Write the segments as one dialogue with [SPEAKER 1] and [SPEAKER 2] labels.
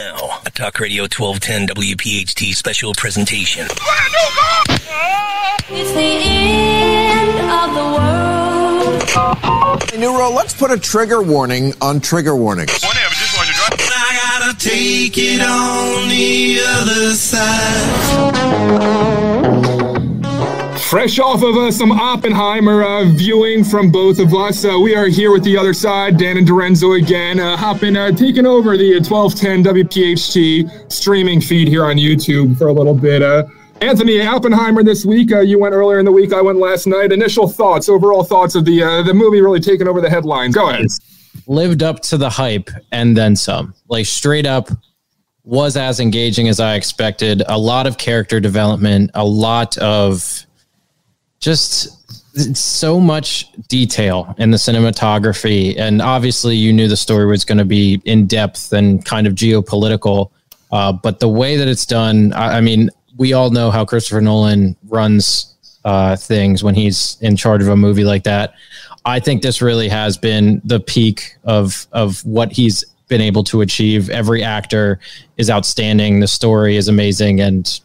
[SPEAKER 1] Now, a Talk Radio 1210 WPHT special presentation.
[SPEAKER 2] It's the end of the world.
[SPEAKER 3] Neuro, let's put a trigger warning on trigger warnings.
[SPEAKER 4] I gotta take it on the other side.
[SPEAKER 5] Fresh off of uh, some Oppenheimer uh, viewing from both of us, uh, we are here with the other side, Dan and DiRenzo again, uh, hopping, uh, taking over the 1210 WPHT streaming feed here on YouTube for a little bit. Uh, Anthony Oppenheimer this week. Uh, you went earlier in the week. I went last night. Initial thoughts, overall thoughts of the uh, the movie really taking over the headlines. Go ahead.
[SPEAKER 6] lived up to the hype and then some. Like straight up was as engaging as I expected. A lot of character development, a lot of just so much detail in the cinematography. And obviously, you knew the story was going to be in depth and kind of geopolitical. Uh, but the way that it's done, I, I mean, we all know how Christopher Nolan runs uh, things when he's in charge of a movie like that. I think this really has been the peak of of what he's been able to achieve. Every actor is outstanding. The story is amazing, and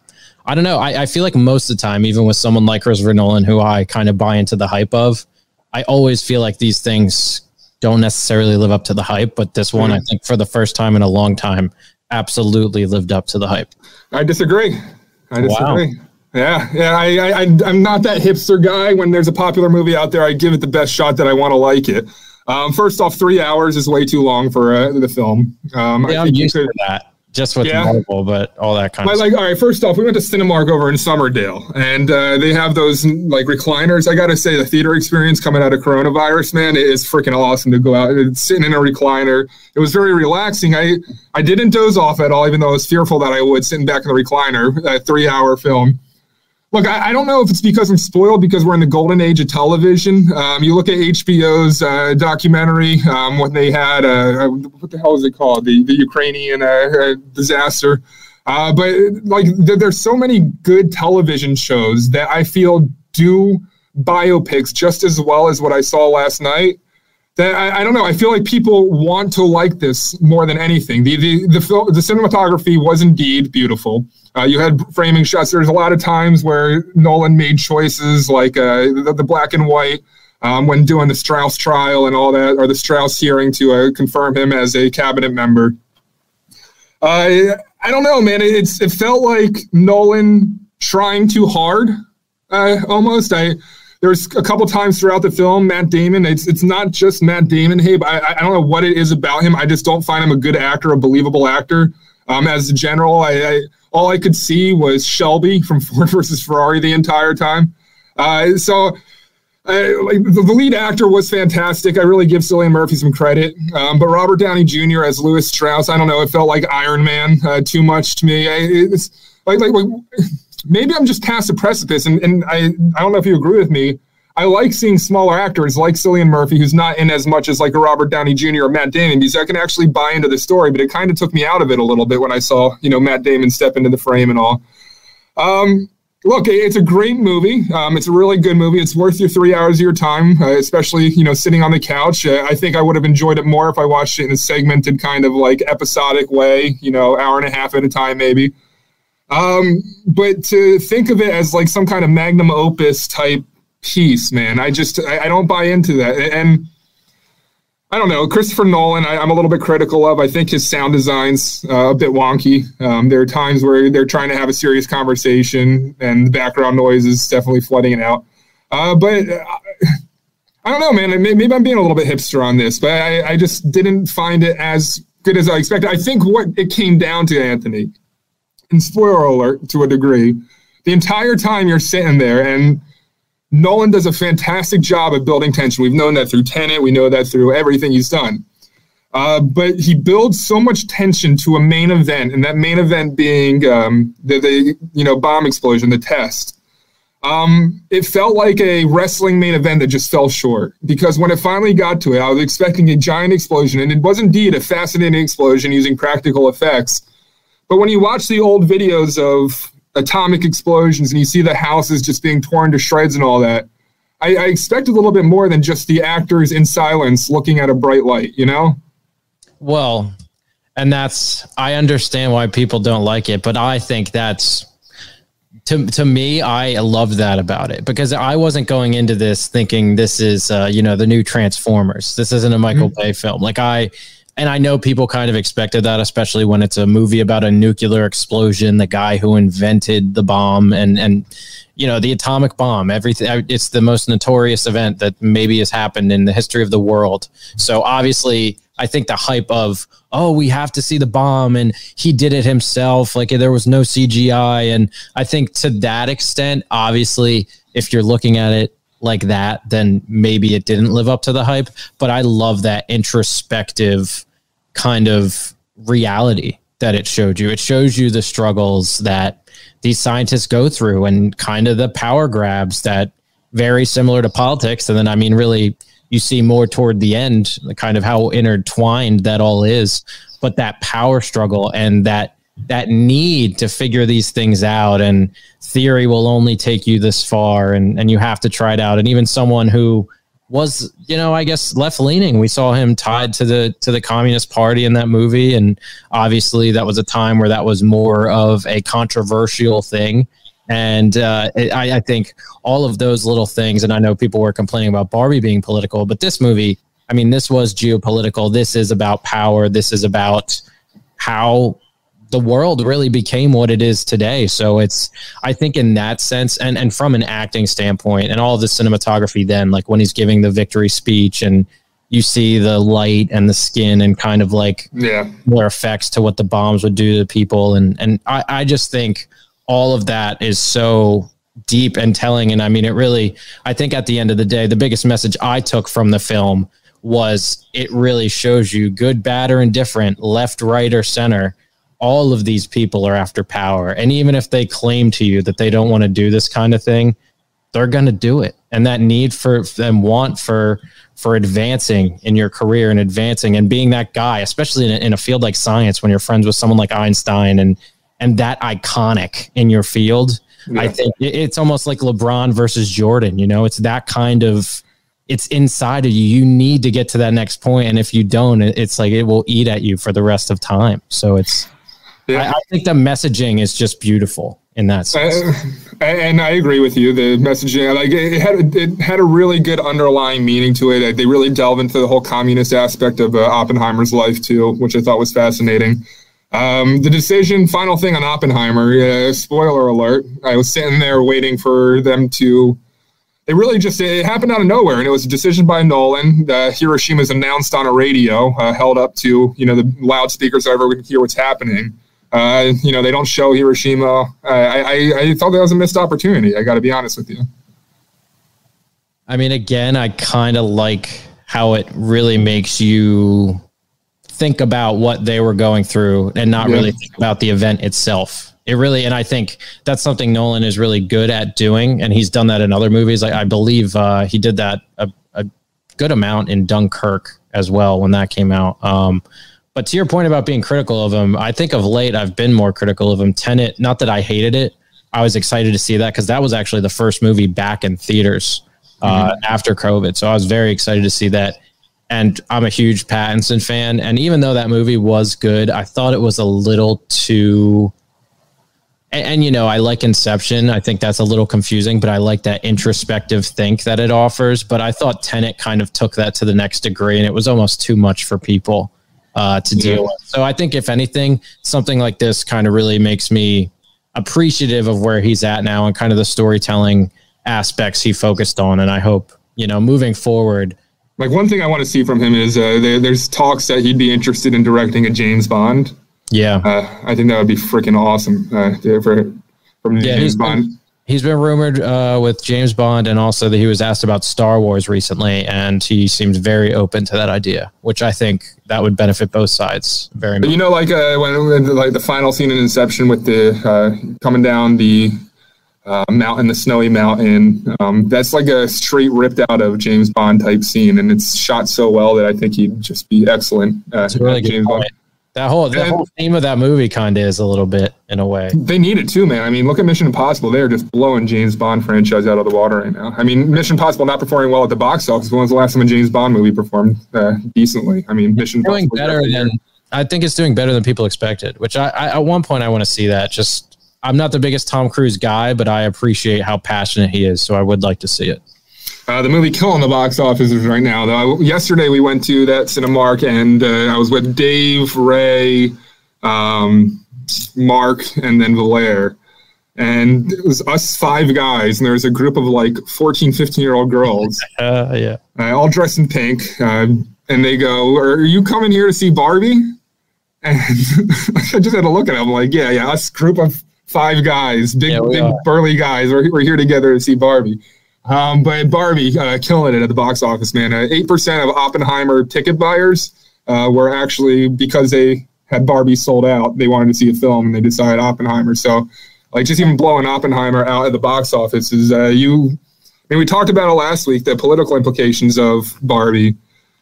[SPEAKER 6] I don't know. I, I feel like most of the time, even with someone like Christopher Nolan, who I kind of buy into the hype of, I always feel like these things don't necessarily live up to the hype. But this one, I think, for the first time in a long time, absolutely lived up to the hype.
[SPEAKER 5] I disagree. I disagree. Yeah, yeah. I, I, I'm not that hipster guy. When there's a popular movie out there, I give it the best shot that I want to like it. Um, first off, three hours is way too long for uh, the film. Um,
[SPEAKER 6] Yeah,
[SPEAKER 5] I you
[SPEAKER 6] used
[SPEAKER 5] could,
[SPEAKER 6] to that. Just with
[SPEAKER 5] Yeah.
[SPEAKER 6] Marvel, but all that kind
[SPEAKER 5] But
[SPEAKER 6] of
[SPEAKER 5] like, all right, first off, we went to Cinemark over in Summerdale, and uh, they have those like recliners. I got to say, the theater experience coming out of coronavirus, man, it is freaking awesome to go out and sitting in a recliner. It was very relaxing. I I didn't doze off at all, even though I was fearful that I would sitting back in the recliner. A three hour film. Look, I, I don't know if it's because I'm spoiled because we're in the golden age of television. Um, you look at HBO's uh, documentary um, when they had uh, uh, what the hell is it called? The the Ukrainian uh, uh, disaster. Uh, but like, there, there's so many good television shows that I feel do biopics just as well as what I saw last night. That I, I don't know. I feel like people want to like this more than anything. The the the, the cinematography was indeed beautiful. Uh, you had framing shots. There's a lot of times where Nolan made choices like uh, the, the black and white um, when doing the Strauss trial and all that, or the Strauss hearing to uh, confirm him as a cabinet member. Uh, I don't know, man. It, it's it felt like Nolan trying too hard, uh, almost. I there's a couple times throughout the film, Matt Damon. It's it's not just Matt Damon. Hey, but I, I don't know what it is about him. I just don't find him a good actor, a believable actor. Um, as a general, I, I all I could see was Shelby from Ford versus Ferrari the entire time. Uh, so. Uh, like the, the lead actor was fantastic. I really give Cillian Murphy some credit. Um, but Robert Downey Jr. as Lewis Strauss, I don't know. It felt like Iron Man uh, too much to me. I, it's like, like, like maybe I'm just past the precipice, and, and I I don't know if you agree with me. I like seeing smaller actors like Cillian Murphy, who's not in as much as like a Robert Downey Jr. or Matt Damon, because I can actually buy into the story. But it kind of took me out of it a little bit when I saw you know Matt Damon step into the frame and all. Um, look, it's a great movie. Um, it's a really good movie. It's worth your three hours of your time, uh, especially you know sitting on the couch. Uh, I think I would have enjoyed it more if I watched it in a segmented kind of like episodic way. You know, hour and a half at a time maybe. Um, but to think of it as like some kind of magnum opus type piece, man, I just I, I don't buy into that. And I don't know, Christopher Nolan. I, I'm a little bit critical of. I think his sound design's uh, a bit wonky. Um, there are times where they're trying to have a serious conversation, and the background noise is definitely flooding it out. Uh, but uh, I don't know, man. Maybe I'm being a little bit hipster on this, but I, I just didn't find it as good as I expected. I think what it came down to, Anthony, and spoiler alert to a degree, the entire time you're sitting there and Nolan does a fantastic job of building tension. We've known that through Tenet. We know that through everything he's done. Uh, but he builds so much tension to a main event, and that main event being um, the, the you know bomb explosion, the test. Um, it felt like a wrestling main event that just fell short because when it finally got to it, I was expecting a giant explosion, and it was indeed a fascinating explosion using practical effects. But when you watch the old videos of atomic explosions and you see the houses just being torn to shreds and all that, I, I expect a little bit more than just the actors in silence looking at a bright light, you know?
[SPEAKER 6] Well, and that's I understand why people don't like it, but I think that's to to me I love that about it because I wasn't going into this thinking this is uh, you know the new Transformers. This isn't a Michael Bay film. Like I and I know people kind of expected that, especially when it's a movie about a nuclear explosion, the guy who invented the bomb and and you know the atomic bomb. Everything. It's the most notorious event that maybe has happened in the history of the world. So obviously, I think the hype of oh we have to see the bomb and he did it himself, like there was no CGI, and I think to that extent, obviously, if you're looking at it like that, then maybe it didn't live up to the hype. But I love that introspective kind of reality that it showed you. It shows you the struggles that these scientists go through and kind of the power grabs that very similar to politics. And then, I mean, really, you see more toward the end, kind of how intertwined that all is. But that power struggle and that that need to figure these things out and theory will only take you this far and, and you have to try it out. And even someone who was, you know, I guess left leaning, we saw him tied to the to the Communist Party in that movie. And obviously that was a time where that was more of a controversial thing. And uh, I, I think all of those little things, and I know people were complaining about Barbie being political, but this movie, I mean, this was geopolitical. This is about power. This is about how the world really became what it is today. So it's, I think, in that sense, and and from an acting standpoint, and all the cinematography, then like when he's giving the victory speech, and you see the light and the skin, and kind of like
[SPEAKER 5] Yeah.
[SPEAKER 6] more effects to what the bombs would do to people, and and I, I just think all of that is so deep and telling. And I mean, it really, I think at the end of the day, the biggest message I took from the film was it really shows you good, bad, or indifferent, left, right, or center all of these people are after power. And even if they claim to you that they don't want to do this kind of thing, they're going to do it. And that need for them want for for advancing in your career and advancing and being that guy, especially in a, in a field like science, when you're friends with someone like Einstein and and that iconic in your field. I think it's almost like LeBron versus Jordan. You know, it's that kind of it's inside of you. You need to get to that next point, and if you don't, it's like it will eat at you for the rest of time. So it's
[SPEAKER 5] Yeah.
[SPEAKER 6] I, I think the messaging is just beautiful in that sense.
[SPEAKER 5] And I agree with you. The messaging, like it had, it had a really good underlying meaning to it. They really delve into the whole communist aspect of uh, Oppenheimer's life too, which I thought was fascinating. Um, the decision, final thing on Oppenheimer. Uh, spoiler alert! I was sitting there waiting for them to. It really just it happened out of nowhere, and it was a decision by Nolan. Uh, Hiroshima's announced on a radio, uh, held up to you know the loudspeakers, so everyone can hear what's happening. Uh, you know, they don't show Hiroshima. Uh, I, I, I thought that was a missed opportunity. I got to be honest with you.
[SPEAKER 6] I mean, again, I kind of like how it really makes you think about what they were going through and not
[SPEAKER 5] Yeah.
[SPEAKER 6] really think about the event itself. It really, and I think that's something Nolan is really good at doing, and he's done that in other movies. I, I believe uh, he did that a, a good amount in Dunkirk as well when that came out. Um, but to your point about being critical of him, I think of late I've been more critical of him. Tenet, not that I hated it, I was excited to see that because that was actually the first movie back in theaters uh, after COVID. So I was very excited to see that. And I'm a huge Pattinson fan. And even though that movie was good, I thought it was a little too. And, and, you know, I like Inception. I think that's a little confusing, but I like that introspective think that it offers. But I thought Tenet kind of took that to the next degree, and it was almost too much for people uh, to deal
[SPEAKER 5] Yeah.
[SPEAKER 6] with. So I think, if anything, something like this kind of really makes me appreciative of where he's at now and kind of the storytelling aspects he focused on. And I hope, you know, moving forward,
[SPEAKER 5] Like one thing I want to see from him is uh, there, there's talks that he'd be interested in directing a James Bond.
[SPEAKER 6] yeah.
[SPEAKER 5] Uh, I think that would be freaking awesome uh, for from
[SPEAKER 6] Yeah,
[SPEAKER 5] James Bond.
[SPEAKER 6] been, he's been rumored uh, with James Bond, and also that he was asked about Star Wars recently, and he seems very open to that idea, which I think that would benefit both sides very much.
[SPEAKER 5] you know, like uh, when, like the final scene in Inception with the uh, coming down the uh, mountain, the snowy mountain. Um, that's like a straight ripped out of James Bond type scene, and it's shot so well that I think he'd just be excellent. Uh,
[SPEAKER 6] It's a really good
[SPEAKER 5] James
[SPEAKER 6] point.
[SPEAKER 5] Bond.
[SPEAKER 6] That whole the
[SPEAKER 5] And-
[SPEAKER 6] whole theme of that movie kind of is a little bit in a way.
[SPEAKER 5] They need it too, man. I mean, look at Mission Impossible. They're just blowing James Bond franchise out of the water right now. I mean, Mission Impossible not performing well at the box office. When was the last time a James Bond movie performed uh, decently? I mean, Mission
[SPEAKER 6] Doing
[SPEAKER 5] Impossible
[SPEAKER 6] better than I think it's doing better than people expected. Which I, I at one point I want to see that. Just I'm not the biggest Tom Cruise guy, but I appreciate how passionate he is, so I would like to see it.
[SPEAKER 5] Uh, the movie killing the box office is right now. Though yesterday we went to that Cinemark, and uh, I was with Dave, Ray, um, Mark, and then Valaire. And it was us five guys, and there was a group of like 14, 15 year old girls,
[SPEAKER 6] Uh, yeah.
[SPEAKER 5] uh, all dressed in pink. Uh, and they go, Are you coming here to see Barbie? And I just had to look at them like, Yeah, yeah, us group of five guys, big,
[SPEAKER 6] Yeah,
[SPEAKER 5] big
[SPEAKER 6] are.
[SPEAKER 5] burly guys. We're, we're here together to see Barbie. Um, but Barbie uh, killing it at the box office, man. Uh, Eight percent of Oppenheimer ticket buyers uh, were actually because they had Barbie sold out. They wanted to see a film, and they decided Oppenheimer. So, like, just even blowing Oppenheimer out at the box office is uh, you. I mean, we talked about it last week. The political implications of Barbie.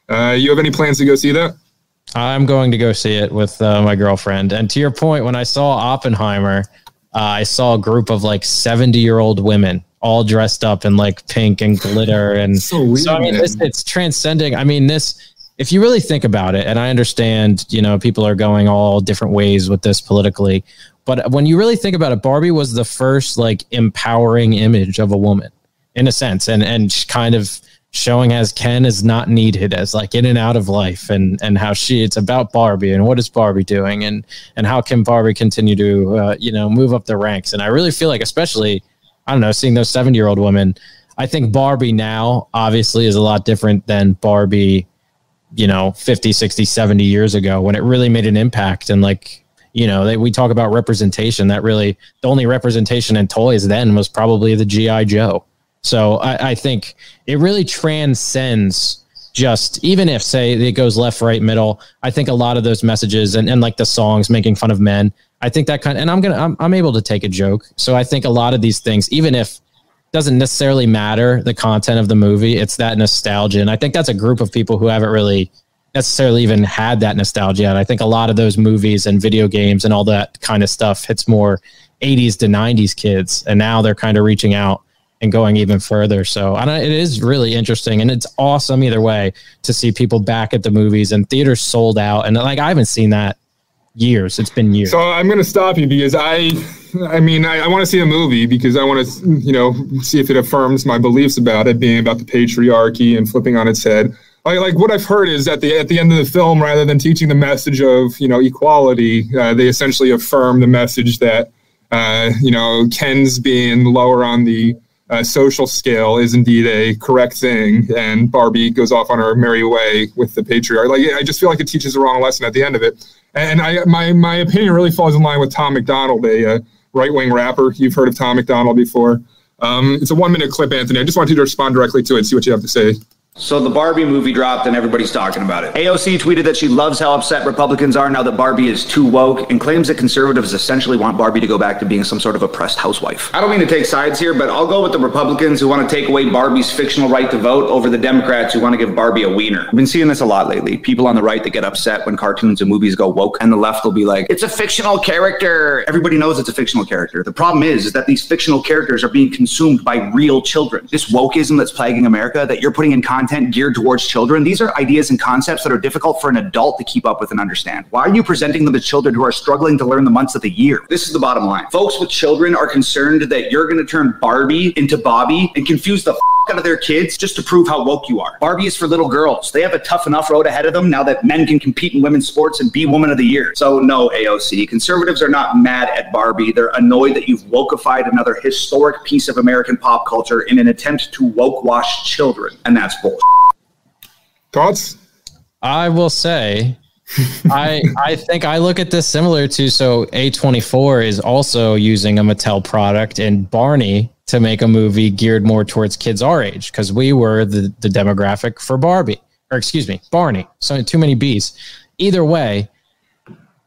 [SPEAKER 5] Uh, you have any plans to go see that?
[SPEAKER 6] I'm going to go see it with uh, my girlfriend. And to your point, when I saw Oppenheimer, uh, I saw a group of like 70 year old women all dressed up in like pink and glitter. And
[SPEAKER 5] So weird.
[SPEAKER 6] so I mean,
[SPEAKER 5] man.
[SPEAKER 6] this, it's transcending. I mean, this, if you really think about it, and I understand, you know, people are going all different ways with this politically, but when you really think about it, Barbie was the first like empowering image of a woman in a sense, and and kind of showing as Ken is not needed as like in and out of life, and and how she it's about Barbie and what is Barbie doing, and and how can Barbie continue to uh, you know move up the ranks, and I really feel like especially I don't know, seeing those 70 year old women. I think Barbie now obviously is a lot different than Barbie, you know, 50, 60, 70 years ago when it really made an impact. And like, you know, they, we talk about representation that really the only representation in toys then was probably the G.I. Joe. So I, I think it really transcends just even if say it goes left, right, middle. I think a lot of those messages and, and like the songs making fun of men, I think that kind and I'm gonna I'm, I'm able to take a joke. So I think a lot of these things, even if doesn't necessarily matter the content of the movie, it's that nostalgia. And I think that's a group of people who haven't really necessarily even had that nostalgia. And I think a lot of those movies and video games and all that kind of stuff hits more 80s to 90s kids. And now they're kind of reaching out and going even further. So I don't, it is really interesting and it's awesome either way to see people back at the movies and theaters sold out. And like, I haven't seen that years. It's been years.
[SPEAKER 5] So I'm going to stop you because I, I mean, I, I want to see a movie because I want to, you know, see if it affirms my beliefs about it being about the patriarchy and flipping on its head. Like, like what I've heard is at the at the end of the film, rather than teaching the message of you know equality, uh, they essentially affirm the message that uh, you know Ken's being lower on the uh, social scale is indeed a correct thing, and Barbie goes off on her merry way with the patriarch. Like I just feel like it teaches the wrong lesson at the end of it. And I my my opinion really falls in line with Tom MacDonald, a uh, right wing rapper. You've heard of Tom MacDonald before. Um, it's a one minute clip, Anthony. I just want you to respond directly to it, see what you have to say.
[SPEAKER 7] So the Barbie movie dropped and everybody's talking about it. AOC tweeted that she loves how upset Republicans are now that Barbie is too woke and claims that conservatives essentially want Barbie to go back to being some sort of oppressed housewife. I don't mean to take sides here, but I'll go with the Republicans who want to take away Barbie's fictional right to vote over the Democrats who want to give Barbie a wiener. I've been seeing this a lot lately. People on the right that get upset when cartoons and movies go woke, and the left will be like, it's a fictional character. Everybody knows it's a fictional character. The problem is, is that these fictional characters are being consumed by real children. This wokeism that's plaguing America that you're putting in content geared towards children, these are ideas and concepts that are difficult for an adult to keep up with and understand. Why are you presenting them to children who are struggling to learn the months of the year? This is the bottom line. Folks with children are concerned that you're going to turn Barbie into Bobby and confuse the f- out of their kids just to prove how woke you are. Barbie is for little girls. They have a tough enough road ahead of them now that men can compete in women's sports and be woman of the year. So no, AOC. Conservatives are not mad at Barbie. They're annoyed that you've wokeified another historic piece of American pop culture in an attempt to woke wash children. And that's bull.
[SPEAKER 5] Thoughts?
[SPEAKER 6] I will say, I I think I look at this similar to so A24 is also using a Mattel product and Barney to make a movie geared more towards kids our age because we were the the demographic for Barbie or excuse me Barney. So too many B's. Either way,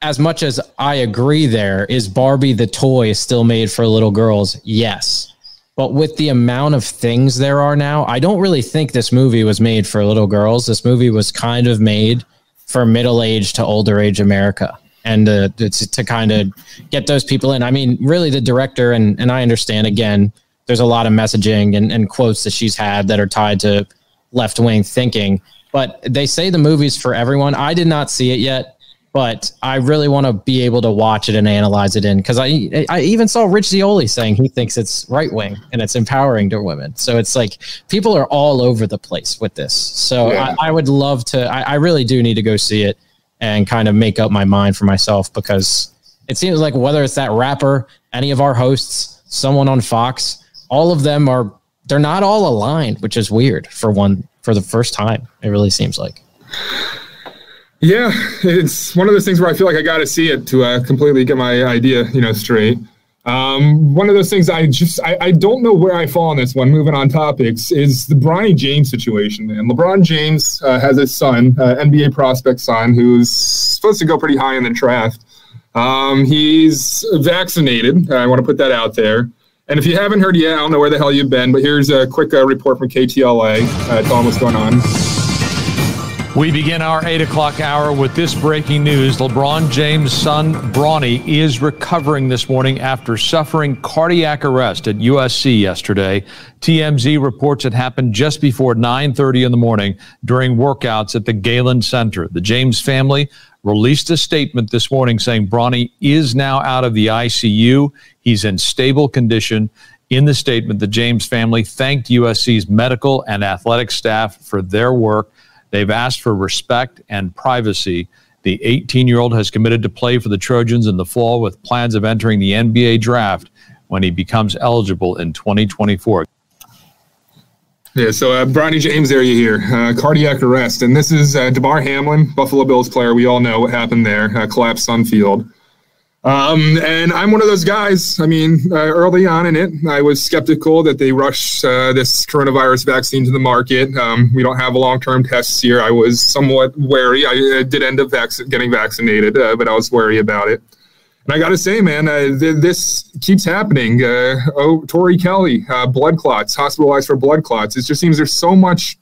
[SPEAKER 6] as much as I agree, there is Barbie the toy still made for little girls. Yes. But with the amount of things there are now, I don't really think this movie was made for little girls. This movie was kind of made for middle age to older age America and uh, to, to kind of get those people in. I mean, really, the director, and, and I understand again, there's a lot of messaging and, and quotes that she's had that are tied to left wing thinking, but they say the movie's for everyone. I did not see it yet. but I really want to be able to watch it and analyze it in because I I even saw Rich Zeoli saying he thinks it's right wing and it's empowering to women. So it's like people are all over the place with this. So
[SPEAKER 5] Yeah.
[SPEAKER 6] I, I would love to. I, I really do need to go see it and kind of make up my mind for myself because it seems like whether it's that rapper, any of our hosts, someone on Fox, all of them are they're not all aligned, which is weird for one for the first time. It really seems like.
[SPEAKER 5] Yeah, it's one of those things where I feel like I got to see it to uh, completely get my idea, you know, straight. Um, one of those things I just I, I don't know where I fall on this one. Moving on topics is the Bronny James situation. And LeBron James uh, has a son, uh, NBA prospect son, who's supposed to go pretty high in the draft. Um, he's vaccinated. I want to put that out there. And if you haven't heard yet, I don't know where the hell you've been, but here's a quick uh, report from KTLA. Uh, tell what's going on.
[SPEAKER 8] We begin our 8 o'clock hour with this breaking news. LeBron James' son, Bronny, is recovering this morning after suffering cardiac arrest at USC yesterday. TMZ reports it happened just before 9.30 in the morning during workouts at the Galen Center. The James family released a statement this morning saying Bronny is now out of the ICU. He's in stable condition. In the statement, the James family thanked USC's medical and athletic staff for their work. They've asked for respect and privacy. The 18 year old has committed to play for the Trojans in the fall with plans of entering the NBA draft when he becomes eligible in 2024.
[SPEAKER 5] Yeah, so uh, Bronny James, you hear uh, cardiac arrest, and this is uh, Damar Hamlin, Buffalo Bills player. We all know what happened there, uh, collapsed on field. Um, and I'm one of those guys. I mean, uh, early on in it, I was skeptical that they rushed uh, this coronavirus vaccine to the market. Um, we don't have long-term tests here. I was somewhat wary. I, uh did end up vac- getting vaccinated, uh, but I was wary about it. And I got to say, man, uh, th- this keeps happening. Uh, oh, Tori Kelly, uh, blood clots, hospitalized for blood clots. It just seems there's so much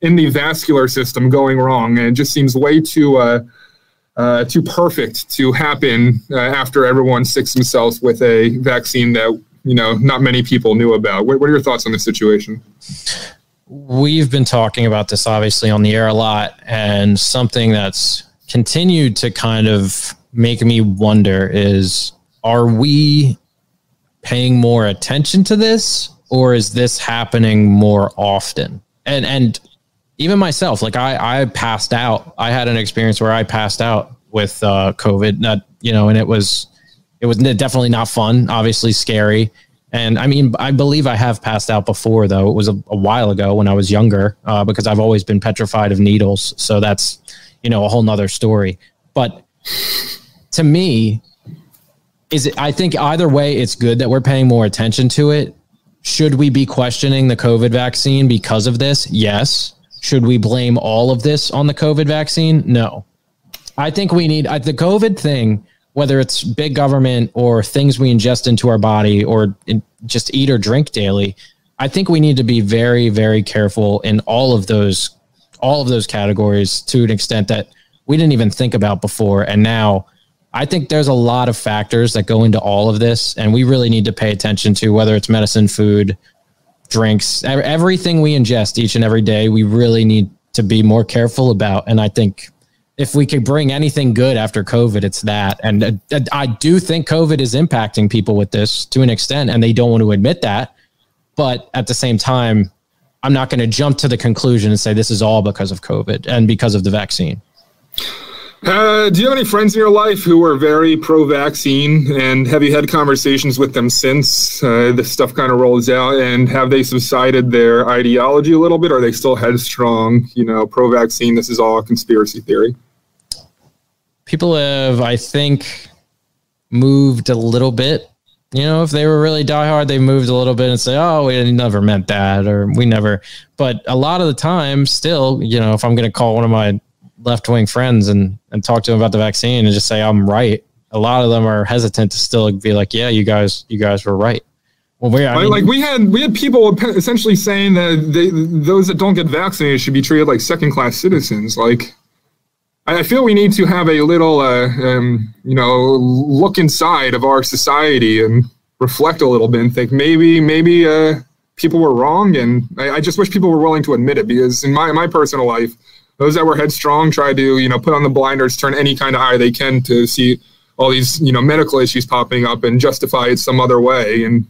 [SPEAKER 5] in the vascular system going wrong, and it just seems way too uh, uh, too perfect to happen uh, after everyone sticks themselves with a vaccine that you know not many people knew about. What, what are your thoughts on this situation?
[SPEAKER 6] we've been talking about this obviously on the air a lot and something that's continued to kind of make me wonder is are we paying more attention to this or is this happening more often and and even myself like i i passed out i had an experience where i passed out with uh covid not you know and it was it was definitely not fun obviously scary and I mean, I believe I have passed out before, though. It was a, a while ago when I was younger, uh, because I've always been petrified of needles. So that's, you know, a whole nother story. But to me, is it, I think either way, it's good that we're paying more attention to it. Should we be questioning the COVID vaccine because of this? Yes. Should we blame all of this on the COVID vaccine? No. I think we need the COVID thing, whether it's big government or things we ingest into our body or in, just eat or drink daily. I think we need to be very, very careful in all of those, all of those categories to an extent that we didn't even think about before. And now I think there's a lot of factors that go into all of this, and we really need to pay attention to whether it's medicine, food, drinks, everything we ingest each and every day. We really need to be more careful about. And I think if we could bring anything good after COVID, it's that. And uh, I do think COVID is impacting people with this to an extent, and they don't want to admit that. But at the same time, I'm not going to jump to the conclusion and say this is all because of COVID and because of the vaccine.
[SPEAKER 5] Uh, do you have any friends in your life who are very pro-vaccine, and have you had conversations with them since uh, this stuff kind of rolls out? And have they subsided their ideology a little bit? Or are they still headstrong? You know, pro-vaccine. This is all a conspiracy theory.
[SPEAKER 6] People have, I think, moved a little bit. You know, if they were really diehard, they moved a little bit and say, "Oh, we never meant that," or "We never." But a lot of the time, still, you know, if I'm going to call one of my left wing friends and and talk to them about the vaccine and just say I'm right, a lot of them are hesitant to still be like, "Yeah, you guys, you guys were right." Well, we,
[SPEAKER 5] Like-
[SPEAKER 6] mean,
[SPEAKER 5] like we had we had people essentially saying that they, those that don't get vaccinated should be treated like second-class citizens. Like, I I feel we need to have a little, uh, um, you know, look inside of our society and reflect a little bit and think maybe maybe uh, people were wrong. And I, I just wish people were willing to admit it because in my my personal life, Those that were headstrong try to, you know, put on the blinders, turn any kind of eye they can to see all these, you know, medical issues popping up and justify it some other way and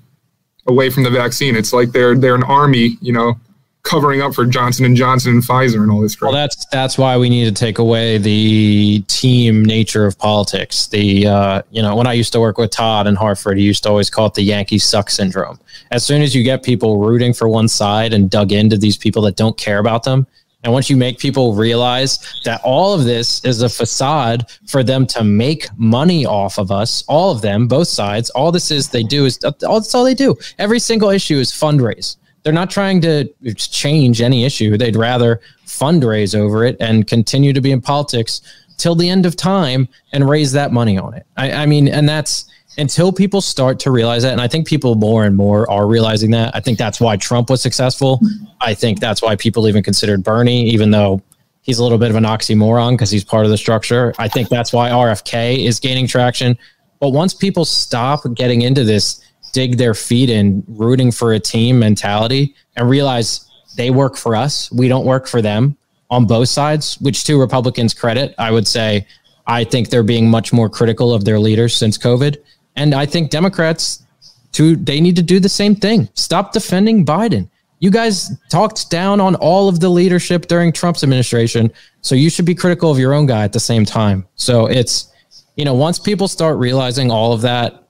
[SPEAKER 5] away from the vaccine. It's like they're they're an army, you know, covering up for Johnson and Johnson and Pfizer and all this crap.
[SPEAKER 6] Well, that's that's why we need to take away the team nature of politics. The uh, you know when I used to work with Todd in Hartford, he used to always call it the Yankee suck syndrome. As soon as you get people rooting for one side and dug into these people that don't care about them, and once you make people realize that all of this is a facade for them to make money off of us, all of them, both sides, all this is they do is all that's all they do. Every single issue is fundraise. They're not trying to change any issue. They'd rather fundraise over it and continue to be in politics till the end of time and raise that money on it. I, I mean, and that's until people start to realize that. And I think people more and more are realizing that. I think that's why Trump was successful. I think that's why people even considered Bernie, even though he's a little bit of an oxymoron because he's part of the structure. I think that's why RFK is gaining traction. But once people stop getting into this dig their feet in rooting for a team mentality and realize they work for us. We don't work for them on both sides, which to Republicans credit, I would say I think they're being much more critical of their leaders since COVID. And I think Democrats to they need to do the same thing. Stop defending Biden. You guys talked down on all of the leadership during Trump's administration, so you should be critical of your own guy at the same time. So it's you know, once people start realizing all of that,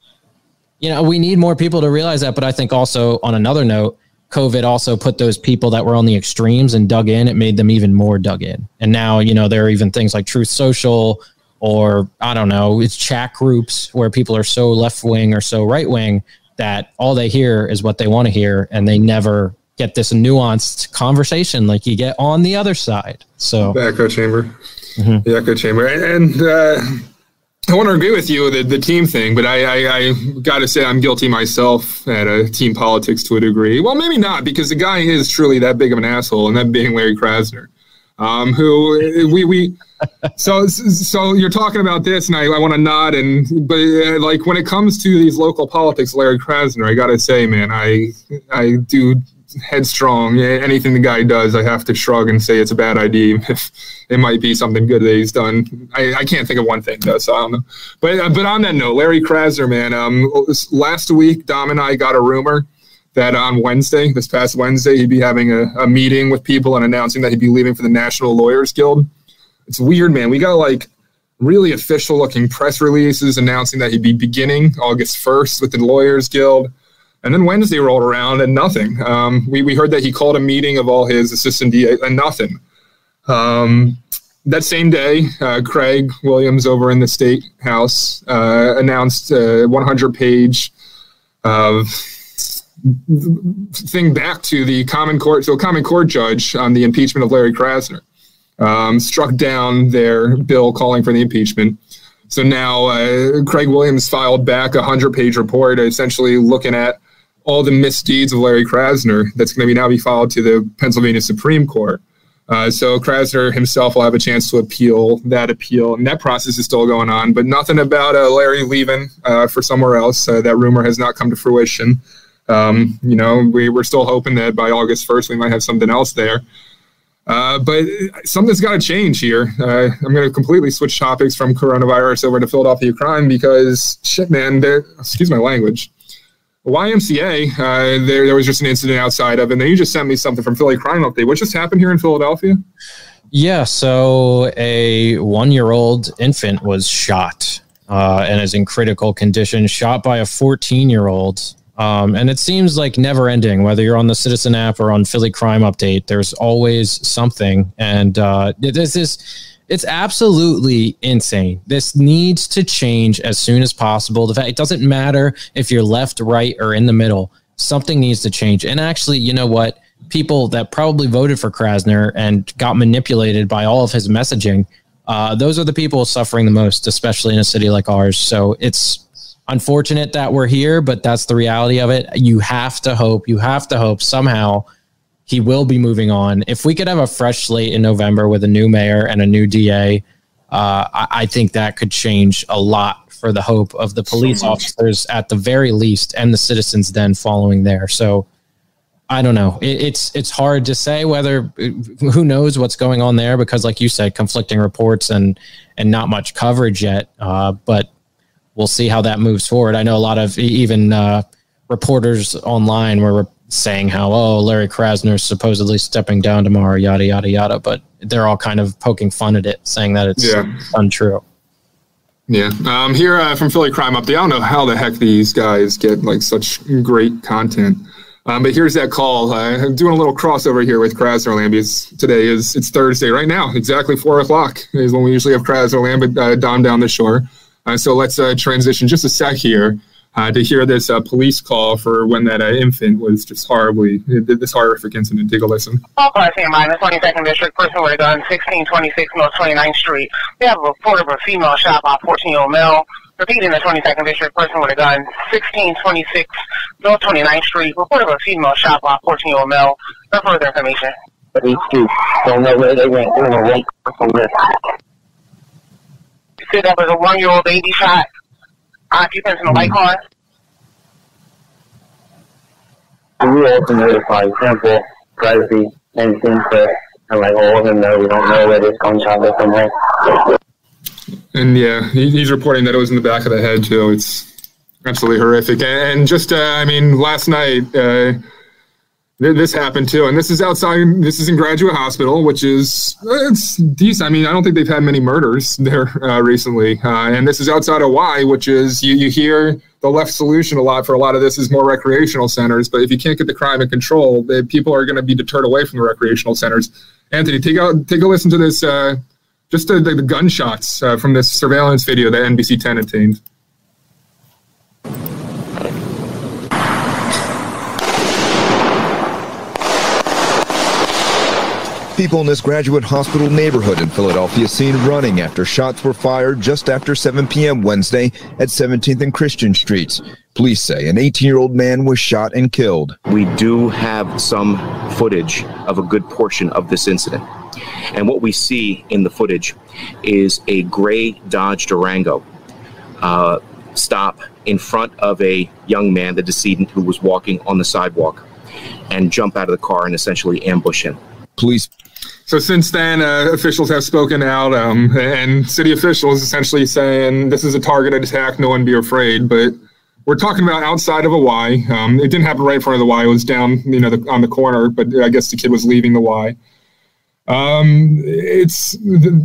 [SPEAKER 6] you know, we need more people to realize that. But I think also on another note, COVID also put those people that were on the extremes and dug in. It made them even more dug in. And now, you know, there are even things like Truth Social or I don't know, it's chat groups where people are so left wing or so right wing that all they hear is what they want to hear and they never get this nuanced conversation like you get on the other side. So
[SPEAKER 5] the echo chamber. Mm-hmm. The echo chamber. And uh I want to agree with you the the team thing, but I, I, I got to say I'm guilty myself at a team politics to a degree. Well, maybe not because the guy is truly that big of an asshole, and that being Larry Krasner, um, who we we. So so you're talking about this, and I, I want to nod, and but uh, like when it comes to these local politics, Larry Krasner, I got to say, man, I I do headstrong. Anything the guy does, I have to shrug and say it's a bad idea. If it might be something good that he's done, I, I can't think of one thing though, so I don't know. But uh, but on that note, Larry Krasner, man, um, last week Dom and I got a rumor that on Wednesday, this past Wednesday, he'd be having a, a meeting with people and announcing that he'd be leaving for the National Lawyers Guild. It's weird, man. We got like really official looking press releases announcing that he'd be beginning August 1st with the Lawyers Guild. And then Wednesday rolled around and nothing. Um, we, we heard that he called a meeting of all his assistant DA and nothing. Um, that same day, uh, Craig Williams over in the state house uh, announced a 100 page of thing back to the common court, so a common court judge on the impeachment of Larry Krasner. Um, struck down their bill calling for the impeachment. So now uh, Craig Williams filed back a 100 page report essentially looking at all the misdeeds of Larry Krasner that's going to be now be filed to the Pennsylvania Supreme Court. Uh, so Krasner himself will have a chance to appeal that appeal, and that process is still going on. But nothing about uh, Larry leaving uh, for somewhere else. Uh, that rumor has not come to fruition. Um, you know, we were still hoping that by August first we might have something else there. Uh, but something's got to change here. Uh, I'm going to completely switch topics from coronavirus over to Philadelphia crime because shit, man. Excuse my language YMCA, uh, there, there was just an incident outside of, and then you just sent me something from Philly Crime Update. What just happened here in Philadelphia?
[SPEAKER 6] Yeah, so a one year old infant was shot uh, and is in critical condition, shot by a 14 year old. Um, and it seems like never ending, whether you're on the Citizen app or on Philly Crime Update, there's always something. And uh, this is it's absolutely insane. This needs to change as soon as possible. The fact it doesn't matter if you're left, right, or in the middle. Something needs to change. And actually, you know what? People that probably voted for Krasner and got manipulated by all of his messaging, uh, those are the people suffering the most, especially in a city like ours. So it's unfortunate that we're here, but that's the reality of it. You have to hope, you have to hope somehow he will be moving on. If we could have a fresh slate in November with a new mayor and a new DA, uh, I, I, think that could change a lot for the hope of the police so officers at the very least and the citizens then following there. So I don't know. It, it's it's hard to say whether who knows what's going on there because, like you said, conflicting reports and and not much coverage yet. Uh, but we'll see how that moves forward. I know a lot of even uh, reporters online were saying how oh Larry Krasner's supposedly stepping down tomorrow, yada yada yada. But they're all kind of poking fun at it, saying that it's
[SPEAKER 5] Yeah.
[SPEAKER 6] untrue.
[SPEAKER 5] Yeah. Um, here uh, from Philly Crime Update. I don't know how the heck these guys get like such great content. Um, but here's that call. Uh, I'm doing a little crossover here with Krasner Land because today is it's Thursday right now. Exactly four o'clock is when we usually have Krasner but uh, Dom down the shore. Uh, so let's uh, transition just a sec here uh, to hear this uh, police call for when that uh, infant was just horribly this horrific incident. Take a listen.
[SPEAKER 9] Paul Class mine, the 22nd District, person with a gun, 1626 North 29th Street. We have a report of a female shot by a 14 year old male. Repeating the 22nd District, person with a gun, 1626 North 29th Street. Report of a female shot by a 14 year old male. No further information.
[SPEAKER 10] But these two don't know where they went. They're gonna wait from this.
[SPEAKER 9] You said that was a one year old baby shot. Occupants in a white car.
[SPEAKER 10] We also open notify simple, privacy, anything, but I'm like, all of them know we don't know where this gunshot was from here.
[SPEAKER 5] And yeah, he's reporting that it was in the back of the head too. It's absolutely horrific. And just, uh, I mean, last night uh, th- this happened too. And this is outside. This is in Graduate Hospital, which is uh, it's decent. I mean, I don't think they've had many murders there uh, recently. Uh, and this is outside of Y, which is you, you hear the left solution a lot for a lot of this is more recreational centers. But if you can't get the crime in control, the people are going to be deterred away from the recreational centers. Anthony, take out, take a listen to this. Uh, just the, the, the gunshots uh, from this surveillance video that NBC 10 obtained.
[SPEAKER 11] People in this graduate hospital neighborhood in Philadelphia seen running after shots were fired just after 7 p.m. Wednesday at 17th and Christian Streets. Police say an 18 year old man was shot and killed.
[SPEAKER 12] we do have some footage of a good portion of this incident. And what we see in the footage is a gray Dodge Durango uh, stop in front of a young man, the decedent, who was walking on the sidewalk, and jump out of the car and essentially ambush him.
[SPEAKER 11] Police.
[SPEAKER 5] So since then, uh, officials have spoken out, um, and city officials essentially saying this is a targeted attack. No one be afraid. But we're talking about outside of a Y. Um, it didn't happen right in front of the Y. It was down, you know, the, on the corner. But I guess the kid was leaving the Y. Um, it's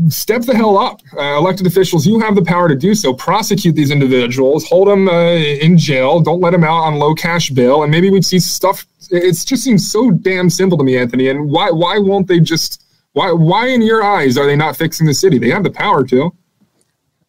[SPEAKER 5] step the hell up. Uh, elected officials, you have the power to do so. Prosecute these individuals, hold them uh, in jail, don't let them out on low cash bail, and maybe we'd see stuff. It just seems so damn simple to me, Anthony. And why why won't they just why why in your eyes are they not fixing the city? They have the power to.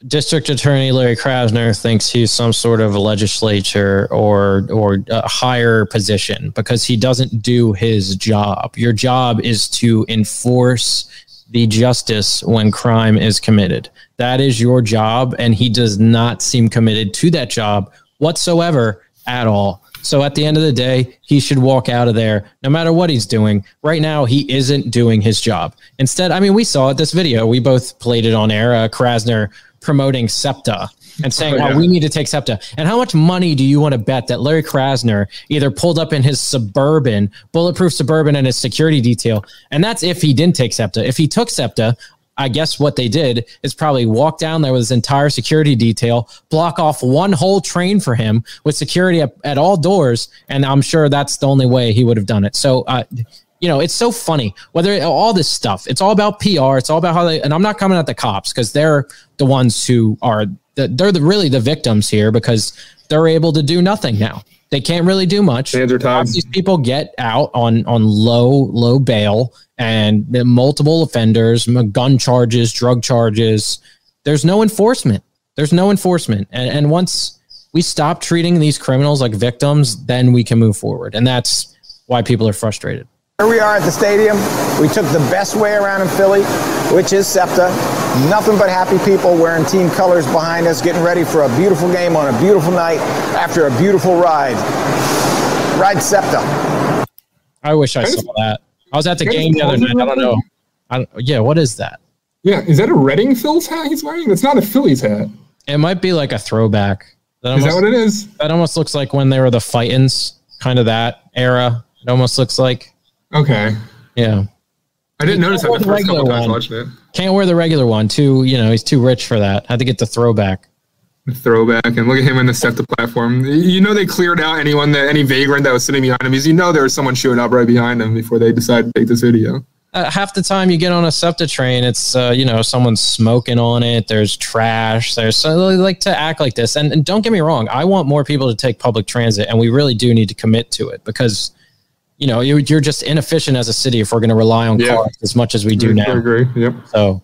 [SPEAKER 6] District Attorney Larry Krasner thinks he's some sort of a legislature or or a higher position because he doesn't do his job. Your job is to enforce the justice when crime is committed. That is your job, and he does not seem committed to that job whatsoever at all. So at the end of the day, he should walk out of there no matter what he's doing. Right now, he isn't doing his job. Instead, I mean, we saw it this video. We both played it on air. Uh, Krasner promoting SEPTA and saying,
[SPEAKER 5] Oh, yeah.
[SPEAKER 6] "Oh, we need to take SEPTA." And how much money do you want to bet that Larry Krasner either pulled up in his suburban, bulletproof suburban, and his security detail? And that's if he didn't take SEPTA. If he took SEPTA, I guess what they did is probably walk down there with his entire security detail, block off one whole train for him with security at, at all doors, and I'm sure that's the only way he would have done it. So, uh, you know, it's so funny. Whether all this stuff, it's all about PR. It's all about how they. And I'm not coming at the cops because they're the ones who are the, they're the really the victims here because they're able to do nothing now. They can't really do much.
[SPEAKER 5] Hands are tied.
[SPEAKER 6] These people get out on on low low bail and multiple offenders, gun charges, drug charges. There's no enforcement. There's no enforcement. And, and once we stop treating these criminals like victims, then we can move forward. And that's why people are frustrated.
[SPEAKER 13] Here we are at the stadium. We took the best way around in Philly, which is SEPTA. Nothing but happy people wearing team colors behind us, getting ready for a beautiful game on a beautiful night after a beautiful ride. Ride SEPTA.
[SPEAKER 6] I wish I saw that. I was at the game the other night. I don't know. I don't, yeah, what is that?
[SPEAKER 5] Yeah, is that a Reading Phils hat he's wearing? That's not a Phillies hat.
[SPEAKER 6] It might be like a throwback.
[SPEAKER 5] Is that what it is?
[SPEAKER 6] That almost looks like when they were the Fightins, kind of that era. It almost looks like.
[SPEAKER 5] Okay.
[SPEAKER 6] Yeah.
[SPEAKER 5] I didn't notice that
[SPEAKER 6] can't
[SPEAKER 5] the
[SPEAKER 6] wear
[SPEAKER 5] first
[SPEAKER 6] the
[SPEAKER 5] couple
[SPEAKER 6] regular
[SPEAKER 5] times watching it.
[SPEAKER 6] Can't wear the regular one. Too, you know, he's too rich for that. Had to get the throwback.
[SPEAKER 5] throwback and look at him in the SEPTA platform. You know they cleared out anyone that any vagrant that was sitting behind him because you know there was someone shooting up right behind him before they decided to take this video.
[SPEAKER 6] Uh, half the time you get on a SEPTA train, it's uh, you know someone smoking on it. There's trash. There's so they like to act like this. And, and don't get me wrong, I want more people to take public transit, and we really do need to commit to it because you know you, you're just inefficient as a city if we're going to rely on
[SPEAKER 5] Yeah.
[SPEAKER 6] cars as much as we do
[SPEAKER 5] I
[SPEAKER 6] now.
[SPEAKER 5] I agree. Yep.
[SPEAKER 6] So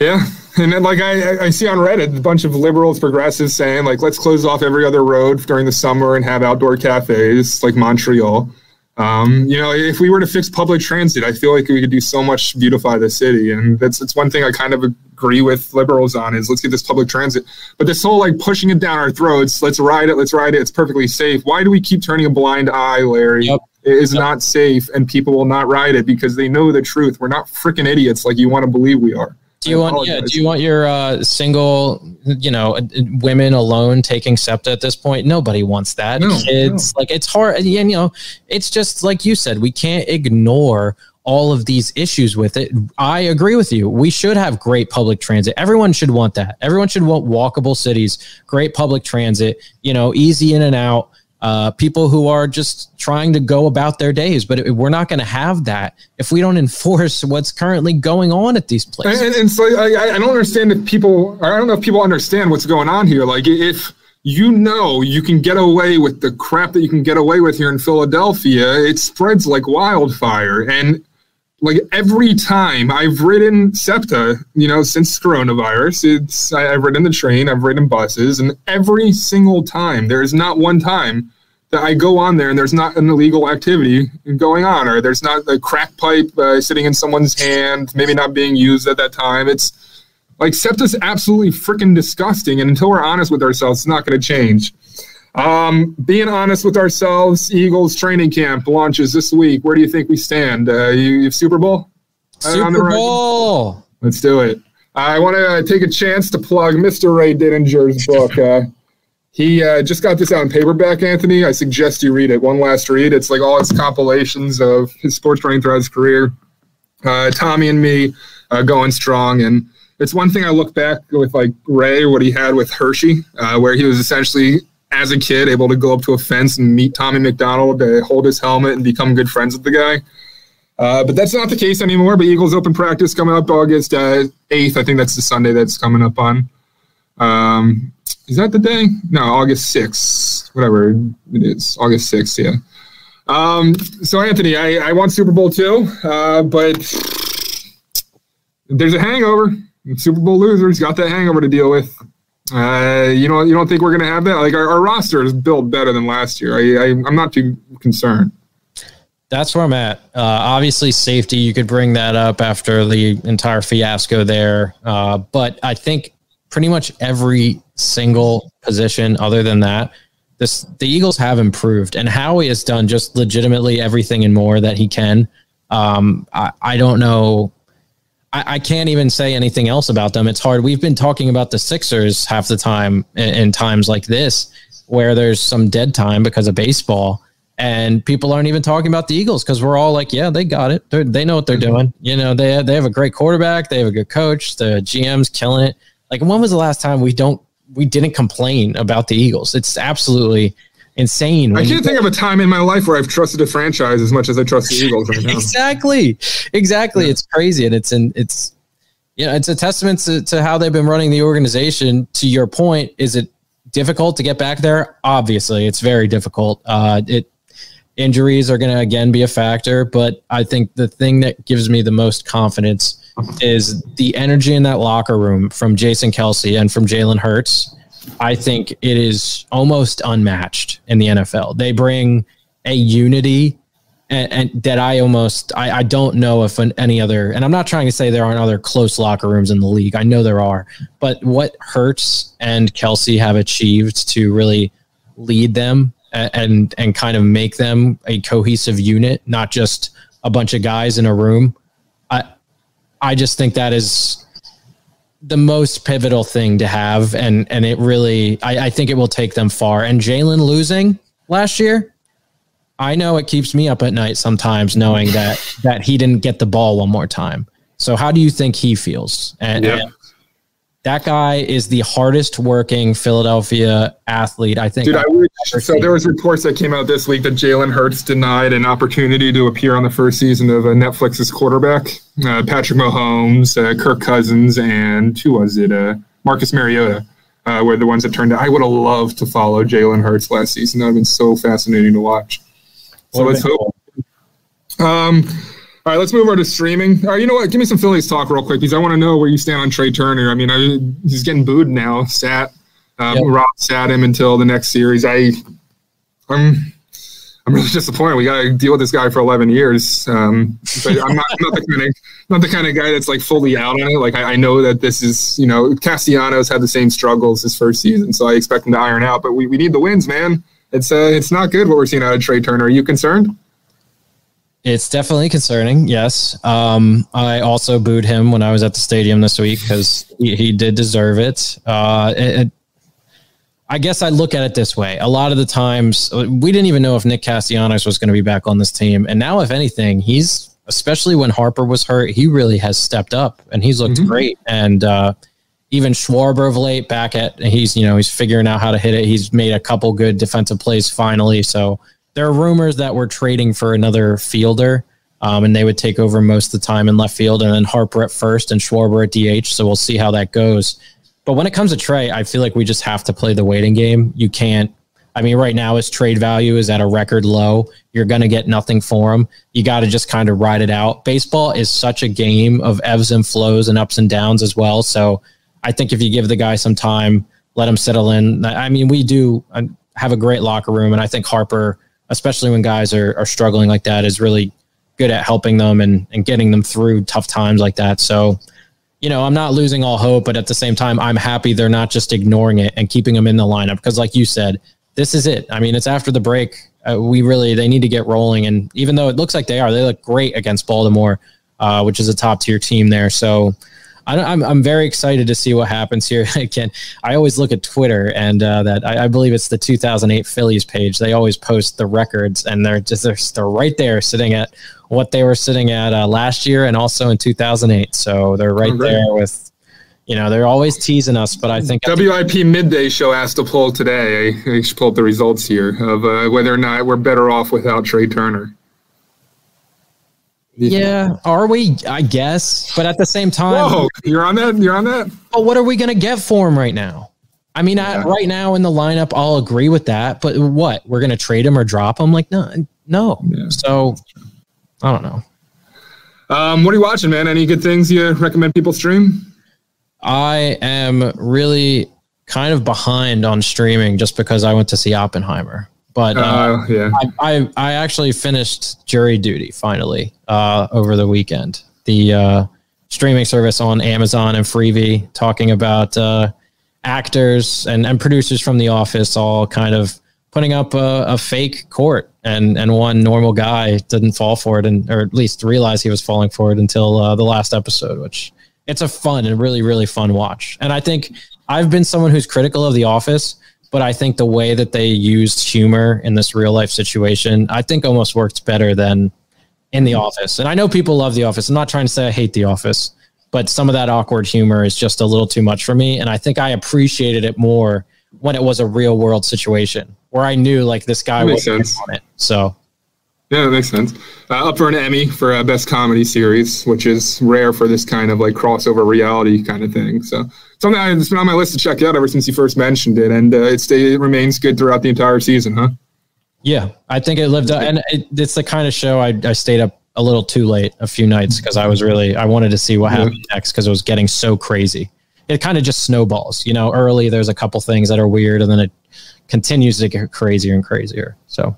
[SPEAKER 5] Yeah, and then like I, I- I see on Reddit a bunch of liberals, progressives saying like let's close off every other road during the summer and have outdoor cafes like Montreal. Um, you know, if we were to fix public transit, I feel like we could do so much beautify the city, and that's that's one thing I kind of agree with liberals on is let's get this public transit. But this whole like pushing it down our throats, let's ride it, let's ride it, it's perfectly safe. Why do we keep turning a blind eye, Larry? It is not safe, and people will not ride it because they know the truth. We're not freaking idiots like you want to believe we are.
[SPEAKER 6] Do you want? Yeah. Do you want your uh, single, you know, uh, women alone taking SEPTA at this point? Nobody wants that.
[SPEAKER 5] No,
[SPEAKER 6] Kids, like it's hard. And you know, it's just like you said. We can't ignore all of these issues with it. I agree with you. We should have great public transit. Everyone should want that. Everyone should want walkable cities, great public transit. You know, easy in and out. Uh, people who are just trying to go about their days, but it, we're not going to have that if we don't enforce what's currently going on at these places.
[SPEAKER 5] And, and, so I, I don't understand if people, I don't know if people understand what's going on here. Like if you know you can get away with the crap that you can get away with here in Philadelphia, it spreads like wildfire. And like every time I've ridden SEPTA, you know, since coronavirus, it's I, I've ridden the train, I've ridden buses, and every single time there's not one time that I go on there and there's not an illegal activity going on, or there's not a crack pipe uh, sitting in someone's hand, maybe not being used at that time. It's like SEPTA's absolutely freaking disgusting, and until we're honest with ourselves, it's not going to change. Um, being honest with ourselves, Eagles training camp launches this week. Where do you think we stand? Uh, you, you have Super Bowl? Uh,
[SPEAKER 6] Super? Bowl.
[SPEAKER 5] Let's do it. I want to take a chance to plug Mr. Ray Didinger's book. Uh, he uh, just got this out in paperback, Anthony. I suggest you read it. One last read. It's like all his compilations of his sports writing throughout his career. Uh, Tommy and me uh, going strong. And it's one thing I look back with like Ray, what he had with Hershey, uh, where he was essentially, as a kid, able to go up to a fence and meet Tommy McDonald, to hold his helmet and become good friends with the guy. Uh, but that's not the case anymore. But Eagles open practice coming up August uh, 8th. I think that's the Sunday that's coming up on. Um, is that the day? No, August 6th. Whatever it is. August 6th, yeah. Um, so, Anthony, I, I want Super Bowl too, uh, but there's a hangover. Super Bowl losers got that hangover to deal with. Uh, you know, you don't think we're gonna have that? Like our, our roster is built better than last year. I, I I'm not too concerned.
[SPEAKER 6] That's where I'm at. Uh, obviously, safety, you could bring that up after the entire fiasco there. Uh, but I think pretty much every single position other than that, this the Eagles have improved. And Howie has done just legitimately everything and more that he can. Um, I, I don't know. I, I can't even say anything else about them. It's hard. We've been talking about the Sixers half the time in, in times like this, where there's some dead time because of baseball and people aren't even talking about the Eagles because we're all like, yeah, they got it. They're, they know what they're mm-hmm. doing. You know, they they have a great quarterback. They have a good coach. The GM's killing it. Like, when was the last time we don't we didn't complain about the Eagles? It's absolutely insane.
[SPEAKER 5] I can't think of a time in my life where I've trusted a franchise as much as I trust the Eagles right now.
[SPEAKER 6] exactly, exactly. It's crazy, and it's in it's you know it's a testament to, to how they've been running the organization. To your point, is it difficult to get back there? Obviously, it's very difficult. Uh, it injuries are going to again be a factor, but I think the thing that gives me the most confidence is the energy in that locker room from Jason Kelce and from Jalen Hurts. I think it is almost unmatched in the NFL. They bring a unity and, and that I almost I, I don't know if an, any other and I'm not trying to say there aren't other close locker rooms in the league. I know there are, but what Hurts and Kelce have achieved to really lead them a- and and kind of make them a cohesive unit, not just a bunch of guys in a room. I I just think that is the most pivotal thing to have, and and it really I, I think it will take them far. And Jalen losing last year, I know it keeps me up at night sometimes knowing that that he didn't get the ball one more time. So how do you think he feels? And,
[SPEAKER 5] Yeah.
[SPEAKER 6] and that guy is the hardest working Philadelphia athlete I think.
[SPEAKER 5] Dude, I wish. So there was reports that came out this week that Jalen Hurts denied an opportunity to appear on the first season of uh, Netflix's quarterback, uh, Patrick Mahomes, uh, Kirk Cousins, and who was it? Uh, Marcus Mariota. Uh, were the ones that turned out. I would have loved to follow Jalen Hurts last season. That would have been so fascinating to watch. So let's hope. Um, all right, let's move over to streaming. All right, you know what? Give me some Phillies talk real quick because I want to know where you stand on Trea Turner. I mean, I, he's getting booed now. Sat, um,
[SPEAKER 6] Yep.
[SPEAKER 5] Rob sat him until the next series. I, I'm, I'm really disappointed. We got to deal with this guy for 11 years. Um, but I'm not, I'm not the kind of not the kind of guy that's like fully out on it. Like I, I know that this is, you know, Castellanos had the same struggles his first season, so I expect him to iron out. But we, we need the wins, man. It's uh, it's not good what we're seeing out of Trea Turner. Are you concerned?
[SPEAKER 6] It's definitely concerning. Yes. Um, I also booed him when I was at the stadium this week because he, he did deserve it. Uh, it, it- I guess I look at it this way. A lot of the times, uh, we didn't even know if Nick Castellanos was going to be back on this team. And now, if anything, he's, especially when Harper was hurt, he really has stepped up and he's looked great. And uh, even Schwarber of late back at, he's, you know, he's figuring out how to hit it. He's made a couple good defensive plays finally. So there are rumors that we're trading for another fielder. Um, and they would take over most of the time in left field, and then Harper at first and Schwarber at DH. So we'll see how that goes. But when it comes to Trea, I feel like we just have to play the waiting game. You can't. I mean, right now his trade value is at a record low. You're going to get nothing for him. You got to just kind of ride it out. Baseball is such a game of ebbs and flows and ups and downs as well. So I think if you give the guy some time, let him settle in. I mean, we do uh, have a great locker room, and I think Harper, especially when guys are, are struggling like that, is really good at helping them and, and getting them through tough times like that. So, you know, I'm not losing all hope, but at the same time, I'm happy they're not just ignoring it and keeping them in the lineup because, like you said, this is it. I mean, it's after the break. Uh, we really they need to get rolling, and even though it looks like they are, they look great against Baltimore, uh, which is a top tier team there. So. I don't- I'm, I'm very excited to see what happens here. Again, I always look at Twitter and uh, that I, I believe it's the 2008 Phillies page. They always post the records and they're just they're, they're right there sitting at what they were sitting at uh, last year and also in 2008. So they're right
[SPEAKER 5] Oh,
[SPEAKER 6] there with, you know, they're always teasing us. But I think
[SPEAKER 5] WIP midday show asked to pull today. I, I should pull up the results here of uh, whether or not we're better off without Trea Turner.
[SPEAKER 6] Yeah, are we? I guess, but at the same time,
[SPEAKER 5] Whoa, you're on that? You're on that?
[SPEAKER 6] But what are we going to get for him right now? I mean, I, right now in the lineup, I'll agree with that. But what we're going to trade him or drop him? Like, no, no. So I don't know.
[SPEAKER 5] Um, what are you watching, man? Any good things you recommend people stream?
[SPEAKER 6] I am really kind of behind on streaming just because I went to see Oppenheimer. But uh,
[SPEAKER 5] Uh, yeah.
[SPEAKER 6] I, I I actually finished Jury Duty finally uh, over the weekend. The uh, streaming service on Amazon and Freevee talking about uh, actors and, and producers from The Office all kind of putting up a, a fake court, and and one normal guy didn't fall for it, and or at least realize he was falling for it until uh, the last episode, which it's a fun and really really fun watch. And I think I've been someone who's critical of The Office, but I think the way that they used humor in this real life situation, I think almost worked better than in The Office. And I know people love The Office. I'm not trying to say I hate The Office, but some of that awkward humor is just a little too much for me. And I think I appreciated it more when it was a real world situation where I knew like this guy was on it. So
[SPEAKER 5] Yeah, that makes sense. Uh, up for an Emmy for uh, best comedy series, which is rare for this kind of like crossover reality kind of thing. So something that's been on my list to check out ever since you first mentioned it, and uh, it stay, it remains good throughout the entire season, huh?
[SPEAKER 6] Yeah, I think it lived up, and it, it's the kind of show I, I stayed up a little too late a few nights because I was really I wanted to see what
[SPEAKER 5] Yeah.
[SPEAKER 6] happened next because it was getting so crazy. It kind of just snowballs, you know. Early there's a couple things that are weird, and then it continues to get crazier and crazier. So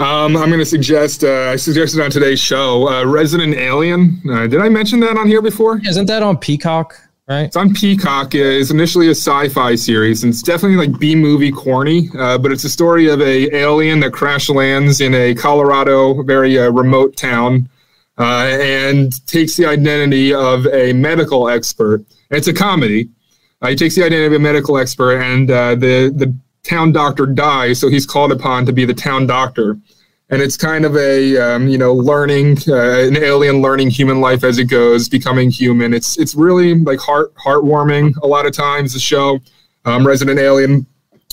[SPEAKER 5] Um, I'm going to suggest. Uh, I suggested on today's show, uh, Resident Alien. Uh, did I mention that on here before?
[SPEAKER 6] Isn't that on Peacock? Right.
[SPEAKER 5] It's on Peacock. It's initially a sci-fi series, and it's definitely like B movie corny. Uh, but it's a story of a alien that crash lands in a Colorado, very uh, remote town, uh, and takes the identity of a medical expert. It's a comedy. Uh, he takes the identity of a medical expert, and uh, the the town doctor dies, so he's called upon to be the town doctor. And it's kind of a um, you know learning uh, an alien learning human life as it goes, becoming human. It's it's really like heart heartwarming a lot of times. The show, um, Resident Alien,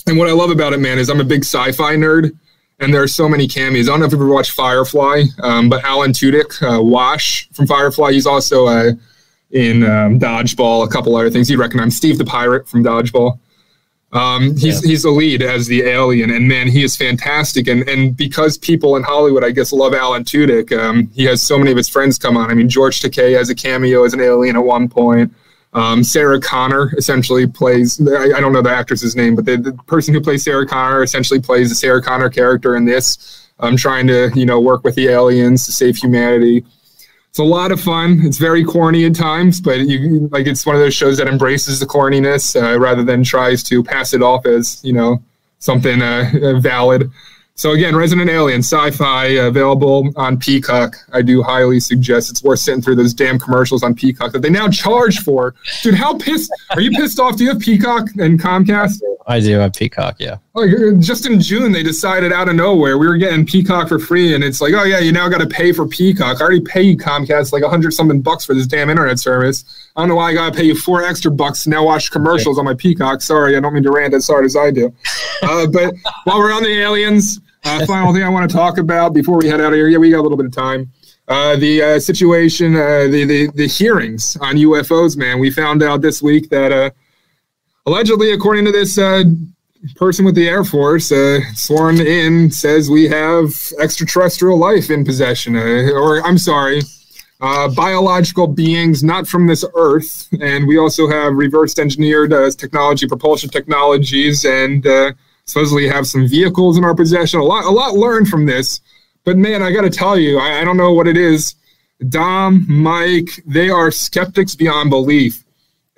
[SPEAKER 5] and what I love about it, man, is I'm a big sci-fi nerd, and there are so many cameos. I don't know if you've ever watched Firefly, um, but Alan Tudyk, uh, Wash from Firefly, he's also uh, in um, Dodgeball, a couple other things. you'd recognize Steve the Pirate from Dodgeball. Um, he's he's the lead as the alien, and man, he is fantastic. And and because people in Hollywood, I guess, love Alan Tudyk, um, he has so many of his friends come on. I mean, George Takei has a cameo as an alien at one point. Um, Sarah Connor essentially plays. I, I don't know the actress's name, but the, the person who plays Sarah Connor essentially plays the Sarah Connor character in this. Um, trying to you know work with the aliens to save humanity it's a lot of fun. It's very corny at times, but you like it's one of those shows that embraces the corniness uh, rather than tries to pass it off as you know something uh, valid. So again, Resident Alien sci-fi available on Peacock. I do highly suggest it's worth sitting through those damn commercials on Peacock that they now charge for. Dude, how pissed are you pissed off? Do you have Peacock and Comcast?
[SPEAKER 6] I do have Peacock, yeah.
[SPEAKER 5] Like just in June, they decided out of nowhere we were getting Peacock for free, and it's like, oh yeah, you now got to pay for Peacock. I already pay you Comcast like a hundred something bucks for this damn internet service. I don't know why I got to pay you four extra bucks to now watch commercials on my Peacock. Sorry, I don't mean to rant as hard as I do. Uh, but while we're on the aliens, uh, final thing I want to talk about before we head out of here. Yeah, we got a little bit of time. Uh, the uh, situation, uh, the, the the hearings on UFOs, man. We found out this week that uh, allegedly, according to this uh, person with the Air Force, uh, sworn in, says we have extraterrestrial life in possession, uh, or I'm sorry, uh, biological beings not from this Earth, and we also have reversed engineered uh, technology, propulsion technologies, and uh, supposedly have some vehicles in our possession. A lot, a lot learned from this. But man, I got to tell you, I, I don't know what it is. Dom, Mike, they are skeptics beyond belief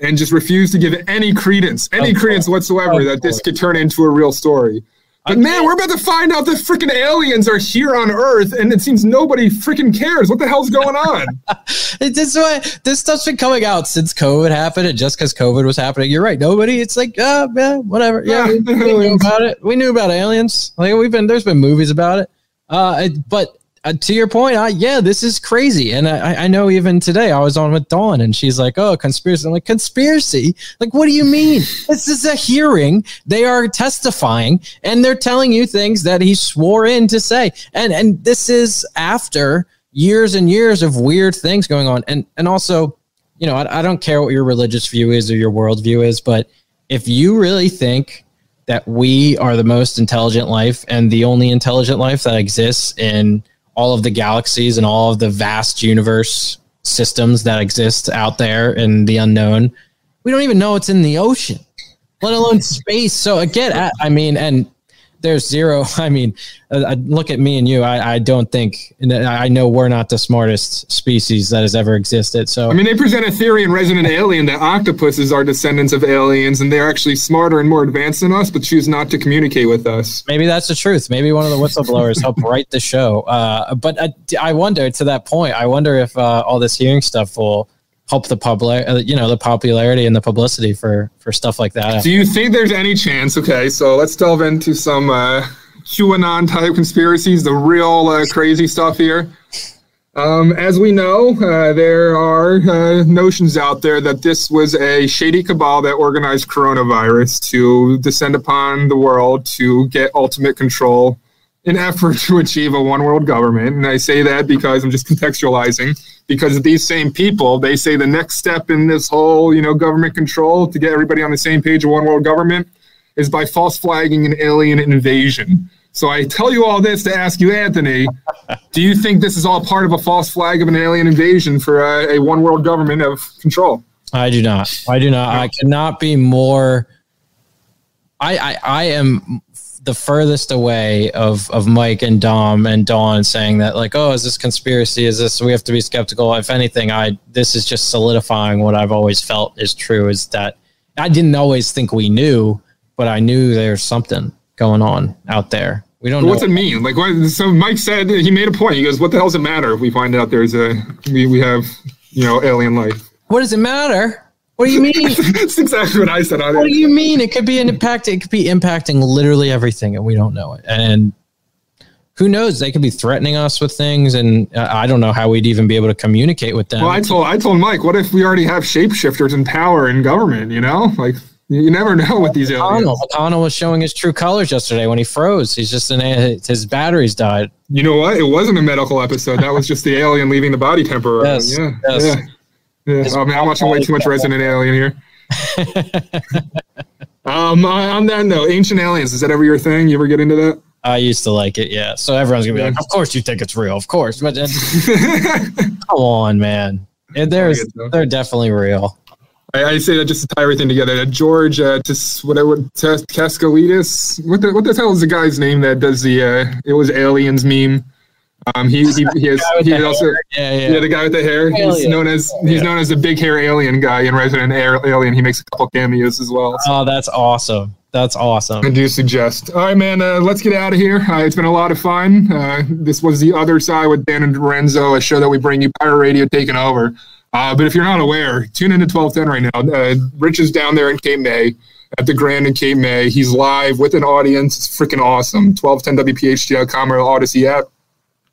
[SPEAKER 5] and just refuse to give any credence, any credence whatsoever that this could turn into a real story. But man, we're about to find out that freaking aliens are here on Earth, and it seems nobody freaking cares. What the hell's going on?
[SPEAKER 6] This why this stuff's been coming out since COVID happened, and just because COVID was happening, you're right. Nobody, it's like, uh, yeah, whatever. Yeah, we, we knew about it. We knew about aliens. Like we've been, there's been movies about it. Uh, it- but uh, to your point, I, yeah, this is crazy. And I, I know even today I was on with Dawn, and she's like, "Oh, conspiracy." I'm like, "Conspiracy? Like, what do you mean? this is a hearing. They are testifying, and they're telling you things that he swore in to say. And and this is after." years and years of weird things going on and and also you know I, I don't care what your religious view is or your worldview is but if you really think that we are the most intelligent life and the only intelligent life that exists in all of the galaxies and all of the vast universe systems that exist out there in the unknown we don't even know it's in the ocean let alone space. So again I, I mean and there's zero. I mean, uh, uh, look at me and you. I, I don't think I know we're not the smartest species that has ever existed. So
[SPEAKER 5] I mean, they present a theory in Resident Alien that octopuses are descendants of aliens and they're actually smarter and more advanced than us, but choose not to communicate with us.
[SPEAKER 6] maybe that's the truth. Maybe one of the whistleblowers helped write the show. Uh, but I, I wonder to that point. I wonder if uh, all this hearing stuff will help the public. Uh, you know, the popularity and the publicity for for stuff like that.
[SPEAKER 5] Do you think there's any chance? Okay, so let's delve into some uh, QAnon type conspiracies, the real uh, crazy stuff here. Um, as we know, uh, there are uh, notions out there that this was a shady cabal that organized coronavirus to descend upon the world to get ultimate control in effort to achieve a one world government. And I say that because I'm just contextualizing because these same people, they say the next step in this whole, you know, government control to get everybody on the same page of one world government is by false flagging an alien invasion. So I tell you all this to ask you, Anthony, do you think this is all part of a false flag of an alien invasion for a, a one world government of control?
[SPEAKER 6] I do not. I do not. I cannot be more. I, I I am the furthest away of of Mike and Dom and Dawn saying that like, oh, is this conspiracy? Is this we have to be skeptical? If anything, I this is just solidifying what I've always felt is true. Is that I didn't always think we knew, but I knew there's something going on out there. We don't know.
[SPEAKER 5] What's it mean? Like, what? So Mike said he made a point. He goes, "What the hell does it matter if we find out there's a we, we have you know alien life?"
[SPEAKER 6] What does it matter? What do you mean?
[SPEAKER 5] That's exactly what I said. I
[SPEAKER 6] What do you mean? It could be an impact. It could be impacting literally everything, and we don't know it. And who knows? They could be threatening us with things, and uh, I don't know how we'd even be able to communicate with them.
[SPEAKER 5] Well, I told I told Mike, what if we already have shapeshifters in power in government? You know, like you you never know with these aliens.
[SPEAKER 6] McConnell, McConnell was showing his true colors yesterday when he froze. He's just in a, his batteries died.
[SPEAKER 5] You know what? It wasn't a medical episode. That was just the alien leaving the body temporarily.
[SPEAKER 6] Yes,
[SPEAKER 5] yeah,
[SPEAKER 6] yes.
[SPEAKER 5] yeah. Yeah.
[SPEAKER 6] His
[SPEAKER 5] Oh, man, I'm watching way too much Resident Alien here. um, on that note, Ancient Aliens, is that ever your thing? You ever get into that?
[SPEAKER 6] I used to like it, yeah. So everyone's gonna be like, "Of course you think it's real, of course." But uh, come on, man, And there's they're definitely real.
[SPEAKER 5] I, I say that just to tie everything together. That George uh, Tis, whatever Tes- Cascalidis. What the what the hell is the guy's name that does the uh, it was aliens meme? Um, he he, he has he also
[SPEAKER 6] hair. Yeah, yeah.
[SPEAKER 5] the guy with the hair. He's known as he's
[SPEAKER 6] Yeah.
[SPEAKER 5] known as the big hair alien guy in Resident Air, Alien. He makes a couple cameos as well.
[SPEAKER 6] Oh, that's awesome. That's awesome.
[SPEAKER 5] I do suggest. All right, man. Uh, let's get out of here. Uh, it's been a lot of fun. Uh, this was the other side with Dan and DiRenzo, a show that we bring you Pirate Radio taking over. Uh, but if you're not aware, tune into 1210 right now. Uh, Rich is down there in Cape May at the Grand in Cape May. He's live with an audience. It's freaking awesome. 1210wpht.com or the Audacy app.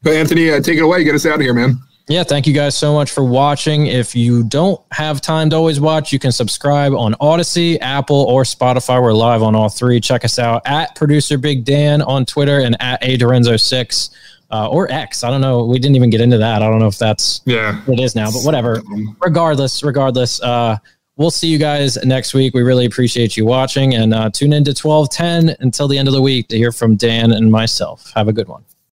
[SPEAKER 5] But Anthony, uh, take it away. Get us out of here, man.
[SPEAKER 6] Yeah, thank you guys so much for watching. If you don't have time to always watch, you can subscribe on Audacy, Apple, or Spotify. We're live on all three. Check us out at producer Big Dan on Twitter and at A DiRenzo6 uh, or X. I don't know. We didn't even get into that. I don't know if that's
[SPEAKER 5] yeah
[SPEAKER 6] what it is now, but whatever. Regardless, regardless, uh, we'll see you guys next week. We really appreciate you watching and uh, tune in to 1210 until the end of the week to hear from Dan and myself. Have a good one.